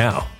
now.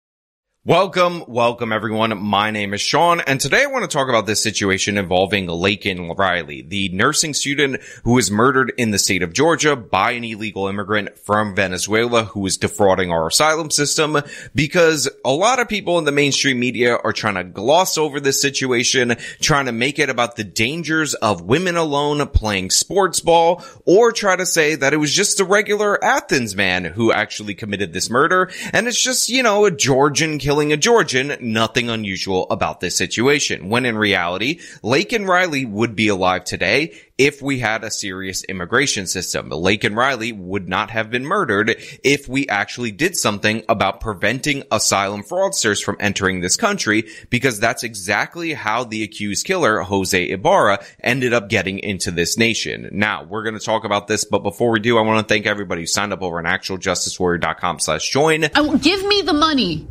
Welcome, welcome everyone. My name is Sean, and today I want to talk about this situation involving Laken Riley, the nursing student who was murdered in the state of Georgia by an illegal immigrant from Venezuela who was defrauding our asylum system because a lot of people in the mainstream media are trying to gloss over this situation, trying to make it about the dangers of women alone playing sports ball, or try to say that it was just a regular Athens man who actually committed this murder, and it's just, you know, a Georgian killing killing a Georgian, nothing unusual about this situation. When in reality, Laken Riley would be alive today if we had a serious immigration system. Laken Riley would not have been murdered if we actually did something about preventing asylum fraudsters from entering this country, because that's exactly how the accused killer, Jose Ibarra, ended up getting into this nation. Now, we're going to talk about this, but before we do, I want to thank everybody who signed up over on actualjusticewarrior.com slash join. Oh, give me the money.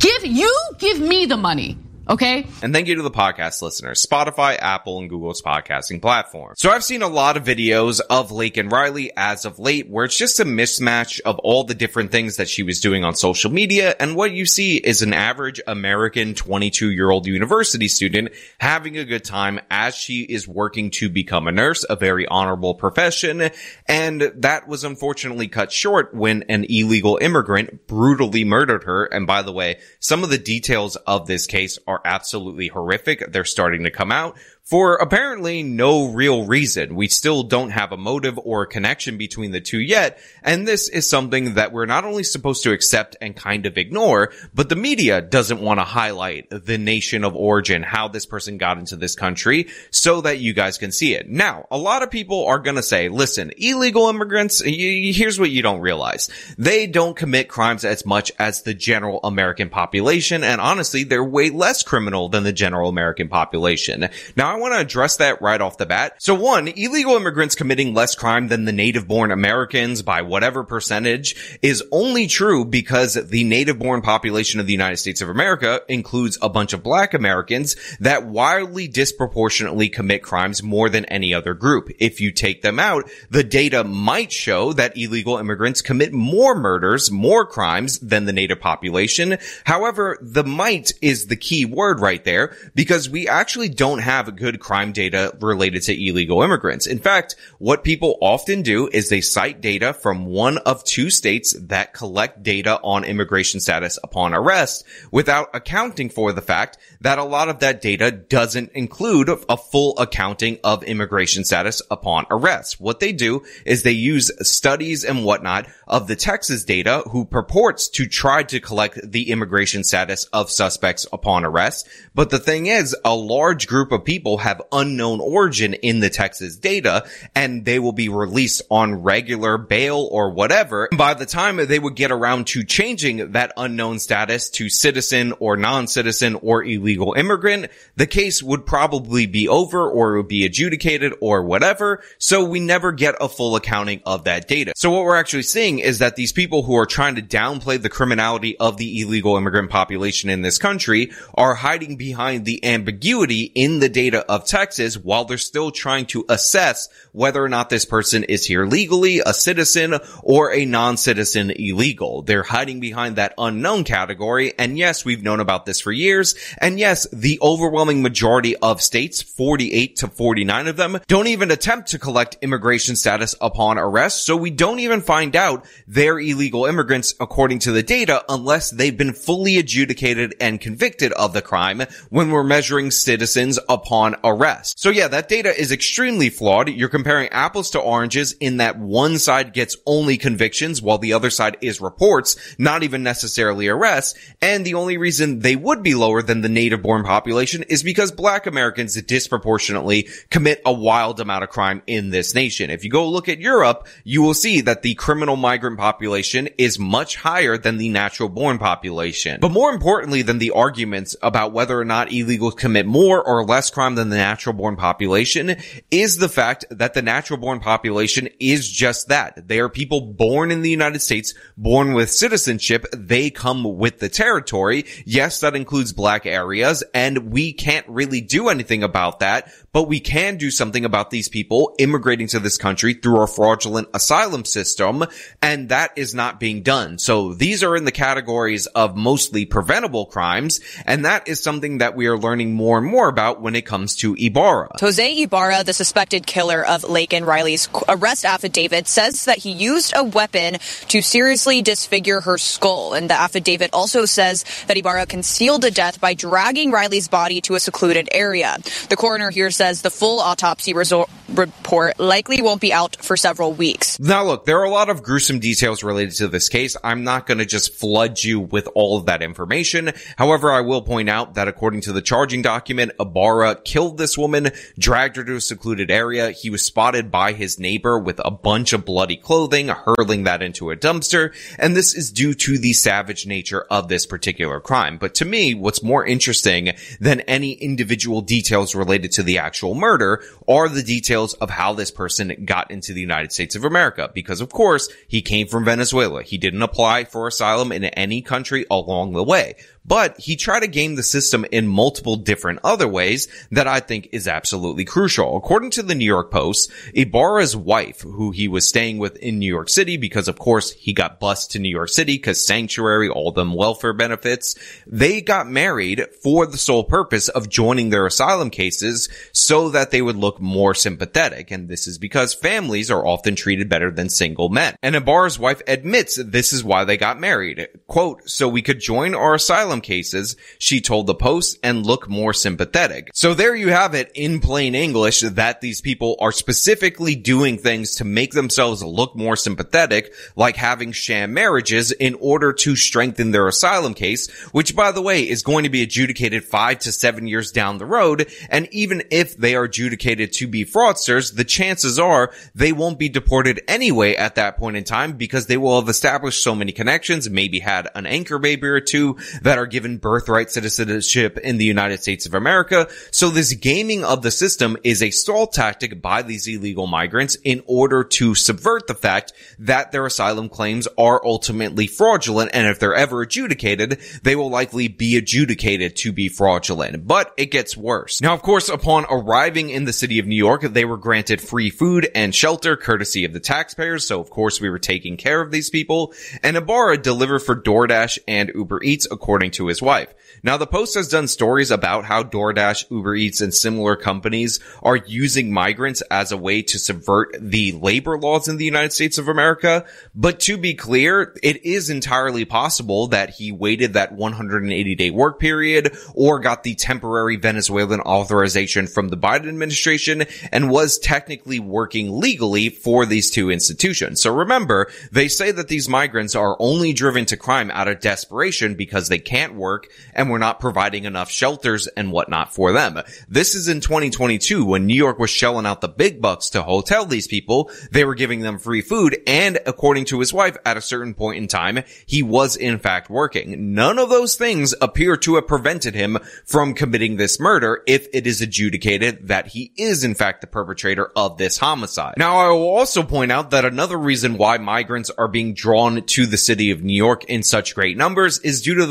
Give you give me the money. Okay. And thank you to the podcast listeners, Spotify, Apple, and Google's podcasting platform. So I've seen a lot of videos of Laken Riley as of late where it's just a mismatch of all the different things that she was doing on social media. And what you see is an average American 22 year old university student having a good time as she is working to become a nurse, a very honorable profession. And that was unfortunately cut short when an illegal immigrant brutally murdered her. And by the way, some of the details of this case are absolutely horrific. They're starting to come out for apparently no real reason. We still don't have a motive or a connection between the two yet. And this is something that we're not only supposed to accept and kind of ignore, but the media doesn't want to highlight the nation of origin, how this person got into this country so that you guys can see it. Now, a lot of people are to say, listen, illegal immigrants, here's what you don't realize. They don't commit crimes as much as the general American population. And honestly, they're way less criminal than the general American population. Now, I want to address that right off the bat. So one, illegal immigrants committing less crime than the native born Americans by whatever percentage is only true because the native born population of the United States of America includes a bunch of black Americans that wildly disproportionately commit crimes more than any other group. If you take them out, the data might show that illegal immigrants commit more murders, more crimes than the native population. However, the might is the key word right there because we actually don't have a good good crime data related to illegal immigrants. In fact, what people often do is they cite data from one of two states that collect data on immigration status upon arrest without accounting for the fact that a lot of that data doesn't include a full accounting of immigration status upon arrest. What they do is they use studies and whatnot of the Texas data who purports to try to collect the immigration status of suspects upon arrest. But the thing is, a large group of people have unknown origin in the Texas data and they will be released on regular bail or whatever. By the time they would get around to changing that unknown status to citizen or non-citizen or illegal immigrant, the case would probably be over or it would be adjudicated or whatever. So we never get a full accounting of that data. So what we're actually seeing is that these people who are trying to downplay the criminality of the illegal immigrant population in this country are hiding behind the ambiguity in the data of Texas while they're still trying to assess whether or not this person is here legally, a citizen, or a non-citizen illegal. They're hiding behind that unknown category. And yes, we've known about this for years. And yes, the overwhelming majority of states, 48 to 49 of them, don't even attempt to collect immigration status upon arrest. So we don't even find out they're illegal immigrants according to the data unless they've been fully adjudicated and convicted of the crime when we're measuring citizens upon on arrest. So yeah, that data is extremely flawed. You're comparing apples to oranges in that one side gets only convictions while the other side is reports, not even necessarily arrests. And the only reason they would be lower than the native born population is because black Americans disproportionately commit a wild amount of crime in this nation. If you go look at Europe, you will see that the criminal migrant population is much higher than the natural born population. But more importantly than the arguments about whether or not illegals commit more or less crime than the natural born population is the fact that the natural born population is just that. They are people born in the United States, born with citizenship. They come with the territory. Yes, that includes black areas and we can't really do anything about that, but we can do something about these people immigrating to this country through our fraudulent asylum system. And that is not being done. So these are in the categories of mostly preventable crimes. And that is something that we are learning more and more about when it comes to Ibarra. Jose Ibarra, the suspected killer of Laken Riley's arrest affidavit, says that he used a weapon to seriously disfigure her skull. And the affidavit also says that Ibarra concealed the death by dragging Riley's body to a secluded area. The coroner here says the full autopsy report likely won't be out for several weeks. Now look, there are a lot of gruesome details related to this case. I'm not going to just flood you with all of that information. However, I will point out that according to the charging document, Ibarra killed this woman, dragged her to a secluded area. He was spotted by his neighbor with a bunch of bloody clothing, hurling that into a dumpster. And this is due to the savage nature of this particular crime. But to me, what's more interesting than any individual details related to the actual murder are the details of how this person got into the United States of America. Because of course, he came from Venezuela. He didn't apply for asylum in any country along the way but he tried to game the system in multiple different other ways that I think is absolutely crucial. According to the New York Post, Ibarra's wife, who he was staying with in New York City, because of course he got bused to New York City because sanctuary, all them welfare benefits, they got married for the sole purpose of joining their asylum cases so that they would look more sympathetic. And this is because families are often treated better than single men. And Ibarra's wife admits this is why they got married. Quote, so we could join our asylum asylum cases, she told the Post, and look more sympathetic. So there you have it in plain English that these people are specifically doing things to make themselves look more sympathetic, like having sham marriages in order to strengthen their asylum case, which by the way is going to be adjudicated five to seven years down the road. And even if they are adjudicated to be fraudsters, the chances are they won't be deported anyway at that point in time because they will have established so many connections, maybe had an anchor baby or two that are given birthright citizenship in the United States of America. So this gaming of the system is a stall tactic by these illegal migrants in order to subvert the fact that their asylum claims are ultimately fraudulent. And if they're ever adjudicated, they will likely be adjudicated to be fraudulent. But it gets worse. Now, of course, upon arriving in the city of New York, they were granted free food and shelter courtesy of the taxpayers. So of course we were taking care of these people and Ibarra delivered for DoorDash and Uber Eats according according to his wife. Now, the Post has done stories about how DoorDash, Uber Eats, and similar companies are using migrants as a way to subvert the labor laws in the United States of America. But to be clear, it is entirely possible that he waited that 180 day work period or got the temporary Venezuelan authorization from the Biden administration and was technically working legally for these two institutions. So remember, they say that these migrants are only driven to crime out of desperation because they can't work and we're not providing enough shelters and whatnot for them. This is in 2022 when New York was shelling out the big bucks to hotel these people. They were giving them free food. And according to his wife, at a certain point in time, he was in fact working. None of those things appear to have prevented him from committing this murder if it is adjudicated that he is in fact the perpetrator of this homicide. Now, I will also point out that another reason why migrants are being drawn to the city of New York in such great numbers is due to the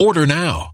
Order now.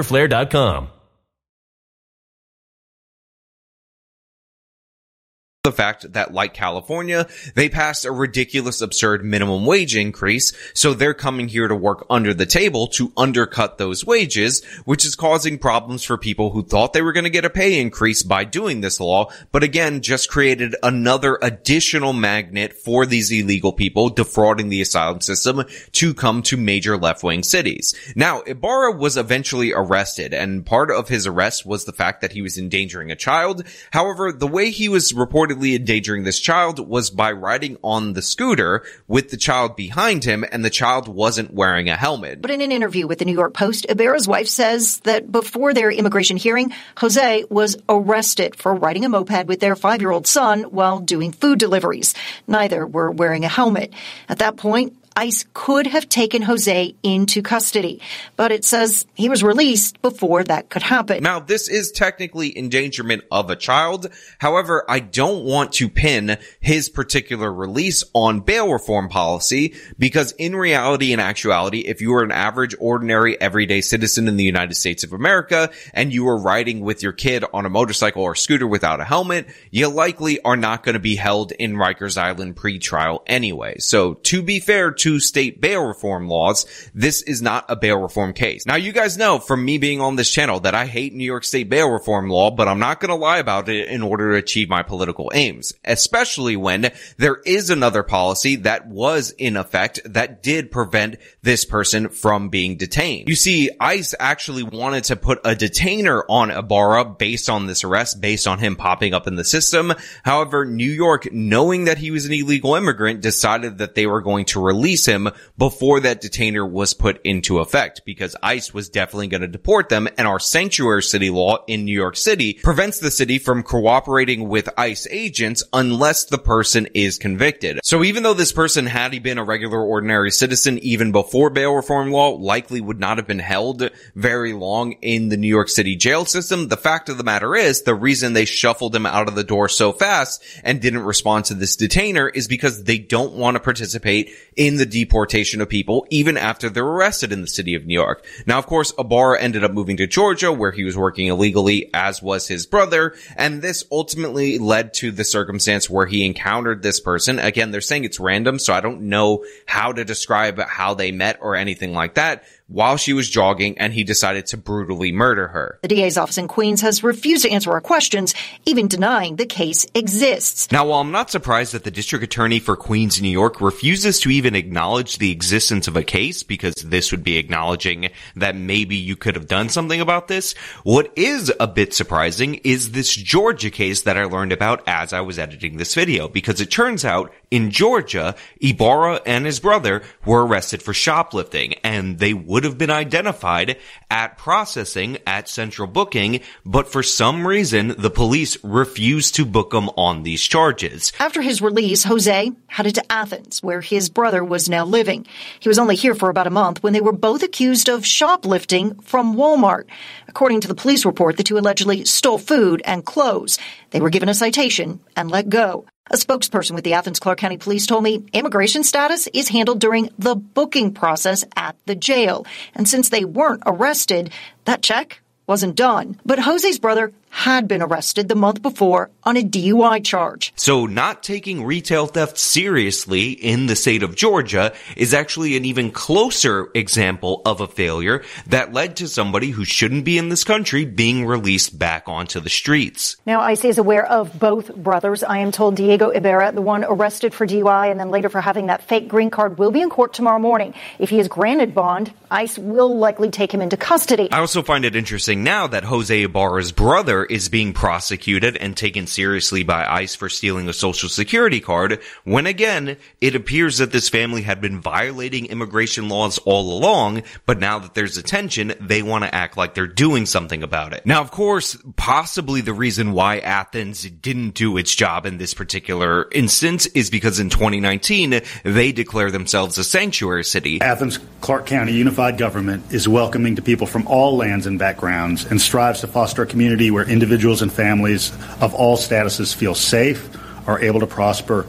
riderflare.com. the fact that like California, they passed a ridiculous, absurd minimum wage increase. So they're coming here to work under the table to undercut those wages, which is causing problems for people who thought they were going to get a pay increase by doing this law. But again, just created another additional magnet for these illegal people defrauding the asylum system to come to major left-wing cities. Now, Ibarra was eventually arrested and part of his arrest was the fact that he was endangering a child. However, the way he was reported endangering this child was by riding on the scooter with the child behind him and the child wasn't wearing a helmet. But in an interview with the New York Post, Ibarra's wife says that before their immigration hearing, Jose was arrested for riding a moped with their five-year-old son while doing food deliveries. Neither were wearing a helmet. At that point, ICE could have taken Jose into custody, but it says he was released before that could happen. Now, this is technically endangerment of a child. However, I don't want to pin his particular release on bail reform policy because in reality and actuality, if you are an average, ordinary, everyday citizen in the United States of America and you are riding with your kid on a motorcycle or scooter without a helmet, you likely are not going to be held in Rikers Island pre-trial anyway. So to be fair to state bail reform laws, this is not a bail reform case. Now you guys know from me being on this channel that I hate New York state bail reform law, but I'm not going to lie about it in order to achieve my political aims, especially when there is another policy that was in effect that did prevent this person from being detained. You see, ICE actually wanted to put a detainer on Ibarra based on this arrest, based on him popping up in the system. However, New York, knowing that he was an illegal immigrant, decided that they were going to release release him before that detainer was put into effect because ICE was definitely going to deport them and our sanctuary city law in New York City prevents the city from cooperating with ICE agents unless the person is convicted. So even though this person had he been a regular ordinary citizen even before bail reform law likely would not have been held very long in the New York City jail system, the fact of the matter is the reason they shuffled him out of the door so fast and didn't respond to this detainer is because they don't want to participate in the deportation of people even after they're arrested in the city of New York. Now, of course, Ibarra ended up moving to Georgia where he was working illegally as was his brother. And this ultimately led to the circumstance where he encountered this person. Again, they're saying it's random. So I don't know how to describe how they met or anything like that while she was jogging and he decided to brutally murder her. The DA's office in Queens has refused to answer our questions, even denying the case exists. Now, while I'm not surprised that the district attorney for Queens, New York refuses to even acknowledge the existence of a case because this would be acknowledging that maybe you could have done something about this, what is a bit surprising is this Georgia case that I learned about as I was editing this video because it turns out in Georgia, Ibarra and his brother were arrested for shoplifting and they would have been identified at processing at central booking, but for some reason, the police refused to book them on these charges. After his release, Jose headed to Athens, where his brother was now living. He was only here for about a month when they were both accused of shoplifting from Walmart. According to the police report, the two allegedly stole food and clothes. They were given a citation and let go. A spokesperson with the Athens Clarke County Police told me immigration status is handled during the booking process at the jail. And since they weren't arrested, that check wasn't done. But Jose's brother had been arrested the month before on a DUI charge. So not taking retail theft seriously in the state of Georgia is actually an even closer example of a failure that led to somebody who shouldn't be in this country being released back onto the streets. Now, ICE is aware of both brothers. I am told Diego Ibarra, the one arrested for DUI and then later for having that fake green card, will be in court tomorrow morning. If he is granted bond, ICE will likely take him into custody. I also find it interesting now that Jose Ibarra's brother is being prosecuted and taken seriously by ICE for stealing a social security card, when again, it appears that this family had been violating immigration laws all along, but now that there's attention, they want to act like they're doing something about it. Now, of course, possibly the reason why Athens didn't do its job in this particular instance is because in 2019, they declare themselves a sanctuary city. Athens Clarke County Unified Government is welcoming to people from all lands and backgrounds and strives to foster a community where individuals and families of all statuses feel safe, are able to prosper,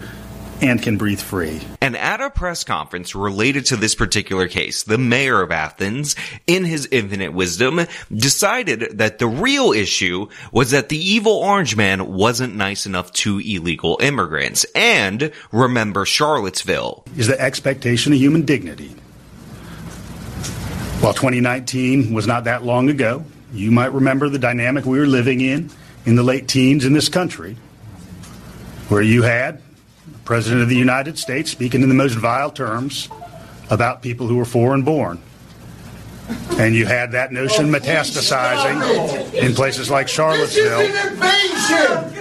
and can breathe free. And at a press conference related to this particular case, the mayor of Athens, in his infinite wisdom, decided that the real issue was that the evil orange man wasn't nice enough to illegal immigrants. And remember Charlottesville. Is the expectation of human dignity. While 2019 was not that long ago, you might remember the dynamic we were living in in the late teens in this country, where you had the President of the United States speaking in the most vile terms about people who were foreign born. And you had that notion metastasizing in places like Charlottesville. This is an invasion.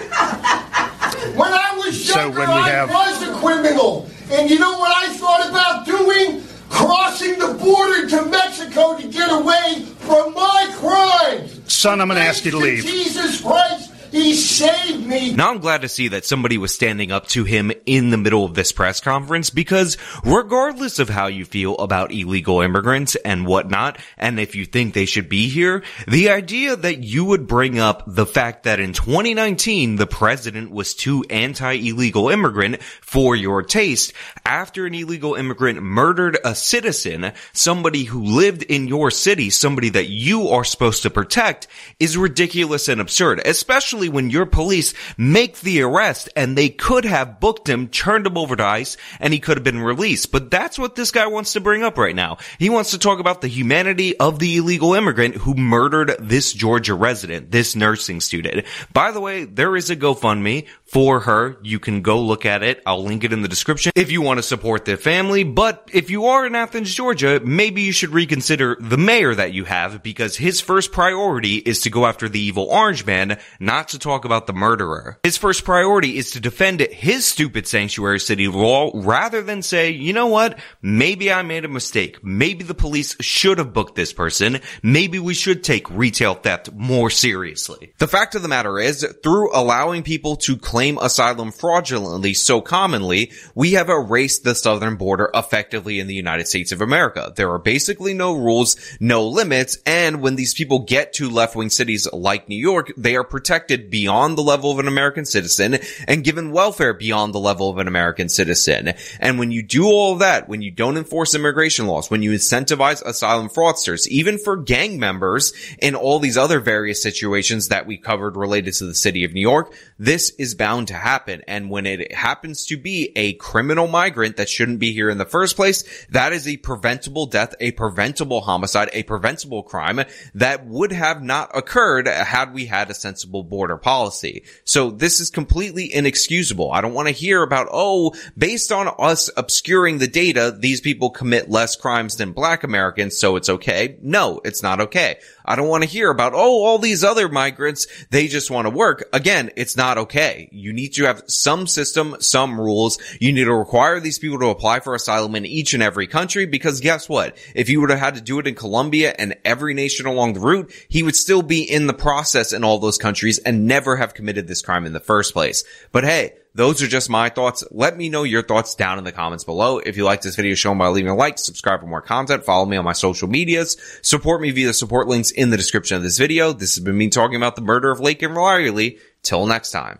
when I was So when we have- I was a criminal. And you know what I thought about doing? Crossing the border to Mexico to get away from my crimes. Son, I'm going to ask you to leave. Jesus Christ, he saved me. Now I'm glad to see that somebody was standing up to him in the middle of this press conference because regardless of how you feel about illegal immigrants and whatnot, and if you think they should be here, the idea that you would bring up the fact that in 2019 the president was too anti-illegal immigrant for your taste after an illegal immigrant murdered a citizen, somebody who lived in your city, somebody that you are supposed to protect is ridiculous and absurd, especially when your police make the arrest and they could have booked him, turned him over to ICE, and he could have been released. But that's what this guy wants to bring up right now. He wants to talk about the humanity of the illegal immigrant who murdered this Georgia resident, this nursing student. By the way, there is a GoFundMe for her. You can go look at it. I'll link it in the description if you want to support the family. But if you are in Athens, Georgia, maybe you should reconsider the mayor that you have because his first priority is to go after the evil orange man, not to talk about the murderer. His first priority is to defend his stupid sanctuary city law rather than say, you know what? Maybe I made a mistake. Maybe the police should have booked this person. Maybe we should take retail theft more seriously. The fact of the matter is, through allowing people to claim asylum fraudulently so commonly, we have erased the southern border effectively in the United States of America. There are basically no rules, no limits, and when these people get to left-wing cities like New York, they are protected beyond the level of an American citizen and given welfare beyond the level of an American citizen. And when you do all of that, when you don't enforce immigration laws, when you incentivize asylum fraudsters, even for gang members in all these other various situations that we covered related to the city of New York, this is bound to happen. And when it happens to be a criminal migrant that shouldn't be here in the first place, that is a preventable death, a preventable homicide, a preventable crime that would have not occurred had we had a sensible border policy. So this is completely inexcusable. I don't want to hear about, oh, based on us obscuring the data, these people commit less crimes than black Americans, so it's okay. No, it's not okay. I don't want to hear about, oh, all these other migrants, they just want to work. Again, it's not okay. You need to have some system, some rules. You need to require these people to apply for asylum in each and every country because guess what? If you would have had to do it in Colombia and every nation along the route, he would still be in the process in all those countries and never have committed this crime in the first place. But hey, those are just my thoughts. Let me know your thoughts down in the comments below. If you like this video, show them by leaving a like, subscribe for more content, follow me on my social medias, support me via the support links in the description of this video. This has been me talking about the murder of Laken Riley. Till next time.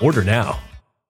Order now.